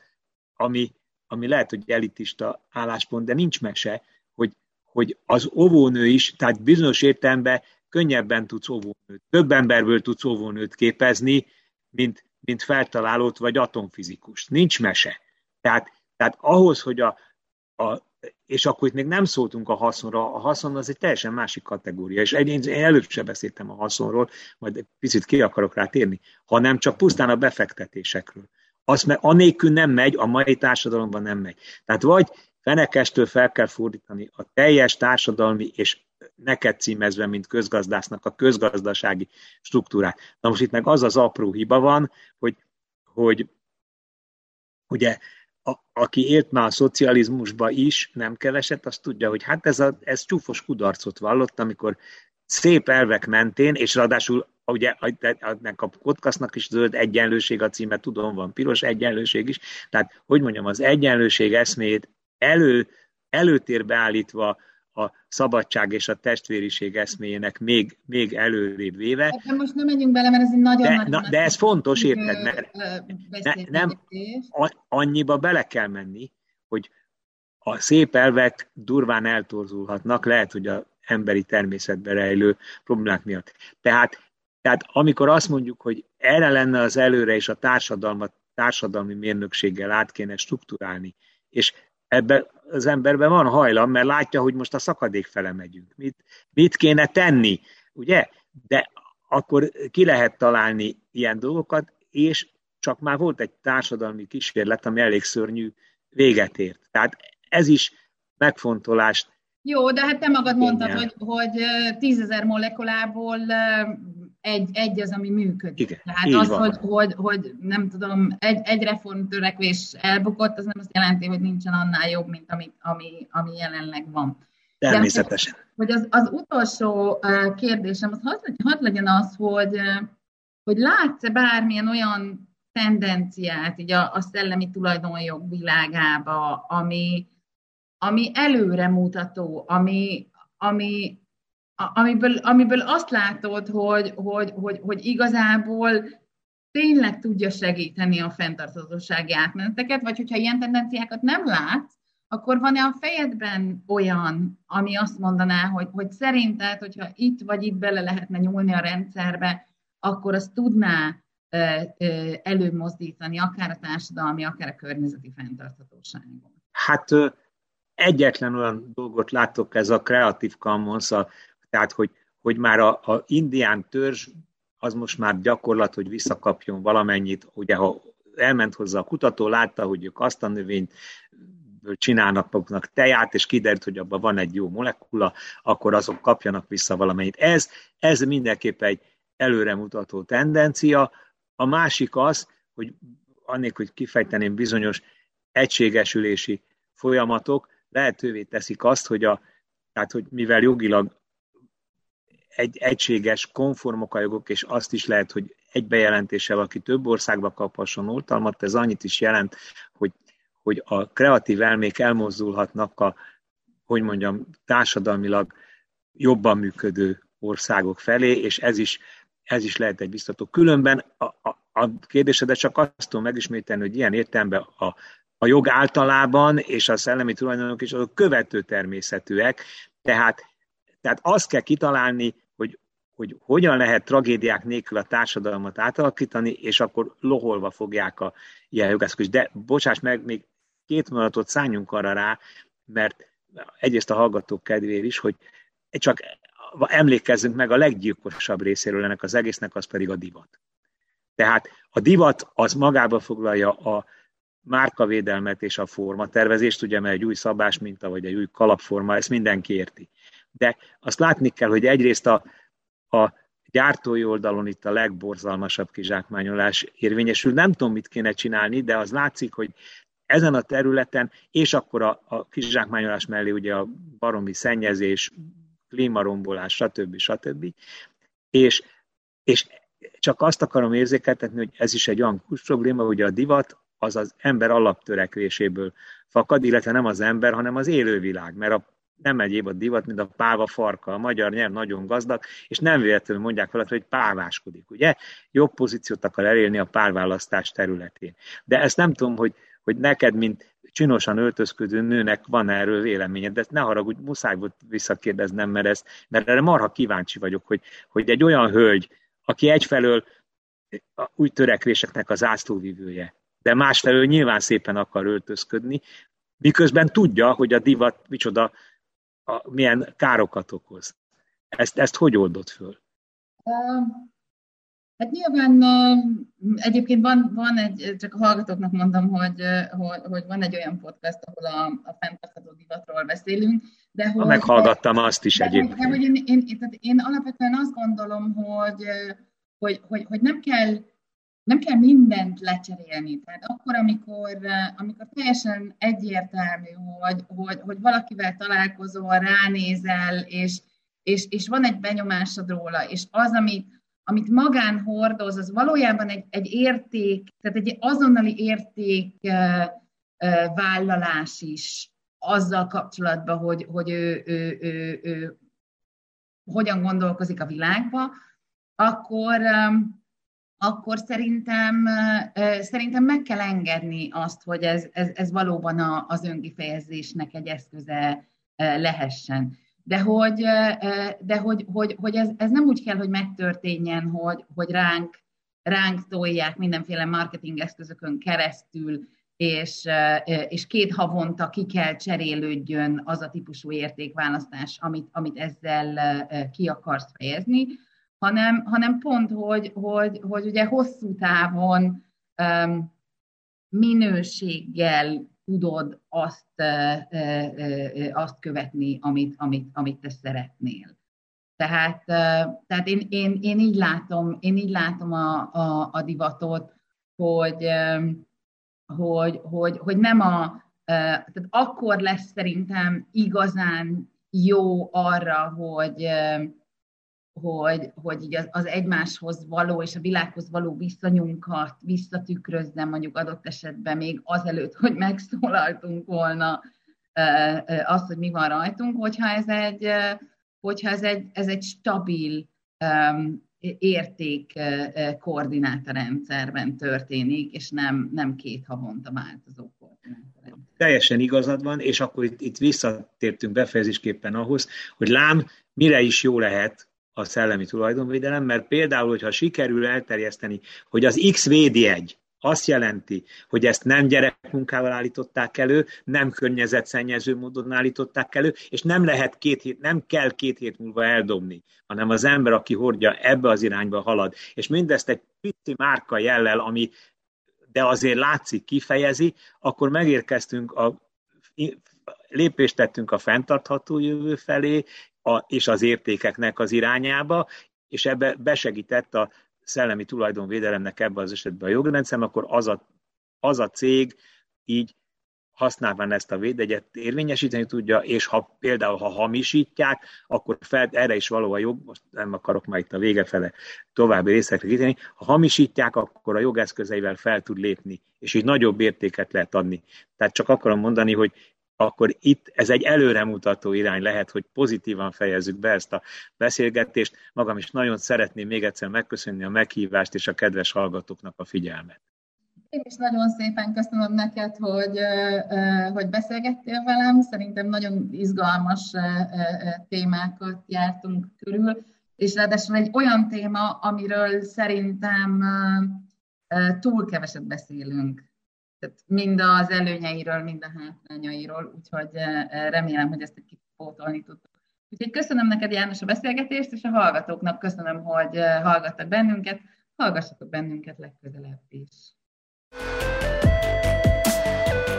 ami, ami lehet, hogy elitista álláspont, de nincs mese, hogy, hogy az óvónő is, tehát bizonyos értelemben könnyebben tudsz óvónőt, több emberből tudsz óvónőt képezni, mint, mint feltalálót vagy atomfizikus. Nincs mese. Tehát, tehát ahhoz, hogy a, a, és akkor itt még nem szóltunk a haszonra, a haszon az egy teljesen másik kategória, és én, én előbb sem beszéltem a haszonról, majd egy picit ki akarok rá térni, hanem csak pusztán a befektetésekről. Azt mert anélkül nem megy, a mai társadalomban nem megy. Tehát vagy fenekestől fel kell fordítani a teljes társadalmi és neked címezve, mint közgazdásznak a közgazdasági struktúrát. Na most itt meg az az apró hiba van, hogy, hogy ugye a, aki élt már a szocializmusba is, nem keveset, azt tudja, hogy hát ez, a, ez csúfos kudarcot vallott, amikor szép elvek mentén, és ráadásul ugye ennek a podcastnak is zöld egyenlőség a címe, tudom, van piros egyenlőség is, tehát hogy mondjam, az egyenlőség eszmét elő, előtérbe állítva a szabadság és a testvériség eszméjének még, még előrébb véve. De most nem menjünk bele, mert ez egy nagyon de, na, de ez fontos, érted, mert ne, nem annyiba bele kell menni, hogy a szép elvek durván eltorzulhatnak, lehet, hogy a emberi természetbe rejlő problémák miatt. Tehát, tehát amikor azt mondjuk, hogy erre lenne az előre, és a társadalmat társadalmi mérnökséggel át kéne strukturálni, és ebben az emberben van hajlam, mert látja, hogy most a szakadék fele megyünk. Mit, mit kéne tenni, ugye? De akkor ki lehet találni ilyen dolgokat, és csak már volt egy társadalmi kísérlet, ami elég szörnyű véget ért. Tehát ez is megfontolást jó, de hát te magad mondtad, hogy, hogy tízezer molekulából egy, egy az, ami működik. Igen, Tehát az, hogy, hogy, hogy nem tudom, egy, egy reformtörekvés elbukott, az nem azt jelenti, hogy nincsen annál jobb, mint ami, ami, ami jelenleg van. Természetesen. De, hogy az, az utolsó kérdésem, az hadd, hadd legyen az, hogy, hogy látsz-e bármilyen olyan tendenciát így a, a szellemi tulajdonjog világába, ami, ami előremutató, ami, ami, amiből, amiből azt látod, hogy, hogy, hogy, hogy igazából tényleg tudja segíteni a fenntarthatósági átmeneteket, vagy hogyha ilyen tendenciákat nem látsz, akkor van-e a fejedben olyan, ami azt mondaná, hogy, hogy szerinted, hogyha itt vagy itt bele lehetne nyúlni a rendszerbe, akkor az tudná előmozdítani akár a társadalmi, akár a környezeti fenntarthatóságot? Hát egyetlen olyan dolgot látok, ez a Creative Commons, a, tehát hogy, hogy már a, a indián törzs az most már gyakorlat, hogy visszakapjon valamennyit, ugye ha elment hozzá a kutató, látta, hogy ők azt a növényt csinálnak maguknak teját, és kiderült, hogy abban van egy jó molekula, akkor azok kapjanak vissza valamennyit. Ez, ez mindenképpen egy előremutató tendencia. A másik az, hogy annélkül, hogy kifejteném bizonyos egységesülési folyamatok, lehetővé teszik azt, hogy, a, tehát, hogy mivel jogilag egy egységes, konformok a jogok, és azt is lehet, hogy egy bejelentéssel aki több országba kaphasson oltalmat, ez annyit is jelent, hogy, hogy a kreatív elmék elmozdulhatnak a, hogy mondjam, társadalmilag jobban működő országok felé, és ez is, ez is lehet egy biztató. Különben a, a, a kérdésedet csak azt tudom megismételni, hogy ilyen értelemben a, a jog általában és a szellemi tulajdonok is azok követő természetűek, tehát, tehát azt kell kitalálni, hogy, hogy hogyan lehet tragédiák nélkül a társadalmat átalakítani, és akkor loholva fogják a ilyen jogászok De bocsáss meg, még két mondatot szálljunk arra rá, mert egyrészt a hallgatók kedvéért is, hogy csak emlékezzünk meg a leggyilkosabb részéről ennek az egésznek, az pedig a divat. Tehát a divat az magába foglalja a márkavédelmet és a formatervezést, ugye, mert egy új szabás minta, vagy egy új kalapforma, ezt mindenki érti. De azt látni kell, hogy egyrészt a, a gyártói oldalon itt a legborzalmasabb kizsákmányolás érvényesül. Nem tudom, mit kéne csinálni, de az látszik, hogy ezen a területen, és akkor a, a kizsákmányolás mellé ugye a baromi szennyezés, klímarombolás, stb. stb. És, és csak azt akarom érzékeltetni, hogy ez is egy olyan kus probléma, hogy a divat az az ember alaptörekvéséből fakad, illetve nem az ember, hanem az élővilág, mert a nem egyéb a divat, mint a páva farka. A magyar nyelv nagyon gazdag, és nem véletlenül mondják valaki, hogy páváskodik, ugye? Jobb pozíciót akar elérni a párválasztás területén. De ezt nem tudom, hogy, hogy neked, mint csinosan öltözködő nőnek van erről véleményed, de ezt ne haragudj, muszáj volt visszakérdeznem, mert, ezt, mert erre marha kíváncsi vagyok, hogy, hogy egy olyan hölgy, aki egyfelől új törekvéseknek az ászlóvívője, de másfelől nyilván szépen akar öltözködni, miközben tudja, hogy a divat micsoda, a, milyen károkat okoz. Ezt, ezt hogy oldott föl? Hát nyilván egyébként van, van egy, csak a hallgatóknak mondom, hogy, hogy, hogy van egy olyan podcast, ahol a, a fenntartható divatról beszélünk, de hogy... Meghallgattam azt is egyébként. De, hogy én, én, tehát én alapvetően azt gondolom, hogy, hogy, hogy, hogy nem kell nem kell mindent lecserélni. Tehát akkor, amikor, amikor teljesen egyértelmű, hogy, hogy, hogy valakivel találkozol, ránézel, és, és, és van egy benyomásod róla, és az, amit, amit magán hordoz, az valójában egy, egy érték, tehát egy azonnali érték vállalás is azzal kapcsolatban, hogy, hogy ő, ő, ő, ő, ő hogyan gondolkozik a világba, akkor, akkor szerintem, szerintem meg kell engedni azt, hogy ez, ez, ez valóban a, az önkifejezésnek egy eszköze lehessen. De hogy, de hogy, hogy, hogy ez, ez nem úgy kell, hogy megtörténjen, hogy, hogy ránk, ránk tolják mindenféle marketing eszközökön keresztül, és, és két havonta ki kell cserélődjön az a típusú értékválasztás, amit, amit ezzel ki akarsz fejezni, hanem, hanem pont, hogy, hogy, hogy ugye hosszú távon um, minőséggel tudod azt, uh, uh, azt követni, amit, amit, amit te szeretnél. Tehát, uh, tehát én, én, én, így látom, én így látom a, a, a divatot, hogy, hogy, hogy, hogy nem a, tehát akkor lesz szerintem igazán jó arra, hogy, hogy, hogy így az, az egymáshoz való és a világhoz való viszonyunkat visszatükrözze mondjuk adott esetben még azelőtt, hogy megszólaltunk volna azt, hogy mi van rajtunk, hogyha ez egy, hogyha ez egy, ez egy stabil érték koordinátorrendszerben történik, és nem, nem két havonta változó koordinátorrendszer. Teljesen igazad van, és akkor itt, itt visszatértünk befejezésképpen ahhoz, hogy lám, mire is jó lehet a szellemi tulajdonvédelem, mert például, hogyha sikerül elterjeszteni, hogy az X védi egy, azt jelenti, hogy ezt nem gyerekmunkával állították elő, nem környezetszennyező módon állították elő, és nem lehet két hét, nem kell két hét múlva eldobni, hanem az ember, aki hordja, ebbe az irányba halad. És mindezt egy pici márka jellel, ami de azért látszik, kifejezi, akkor megérkeztünk a lépést tettünk a fenntartható jövő felé, a, és az értékeknek az irányába, és ebbe besegített a szellemi tulajdonvédelemnek ebben az esetben a jogrendszer, akkor az a, az a cég így használván ezt a védegyet érvényesíteni tudja, és ha például ha hamisítják, akkor fel, erre is való a jog, most nem akarok már itt a vége fele további részekre kitérni, ha hamisítják, akkor a jogeszközeivel fel tud lépni, és így nagyobb értéket lehet adni. Tehát csak akarom mondani, hogy akkor itt ez egy előremutató irány lehet, hogy pozitívan fejezzük be ezt a beszélgetést. Magam is nagyon szeretném még egyszer megköszönni a meghívást és a kedves hallgatóknak a figyelmet. Én is nagyon szépen köszönöm neked, hogy, hogy beszélgettél velem. Szerintem nagyon izgalmas témákat jártunk körül, és ráadásul egy olyan téma, amiről szerintem túl keveset beszélünk. Tehát mind az előnyeiről, mind a hátrányairól, úgyhogy remélem, hogy ezt egy kicsit pótolni tudtuk. Úgyhogy köszönöm neked, János, a beszélgetést, és a hallgatóknak köszönöm, hogy hallgattak bennünket. Hallgassatok bennünket legközelebb is.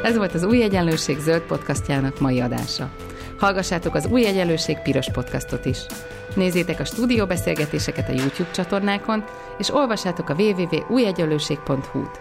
Ez volt az Új Egyenlőség zöld podcastjának mai adása. Hallgassátok az Új Egyenlőség piros podcastot is. Nézzétek a stúdióbeszélgetéseket a YouTube csatornákon, és olvassátok a www.újegyenlőség.hu-t.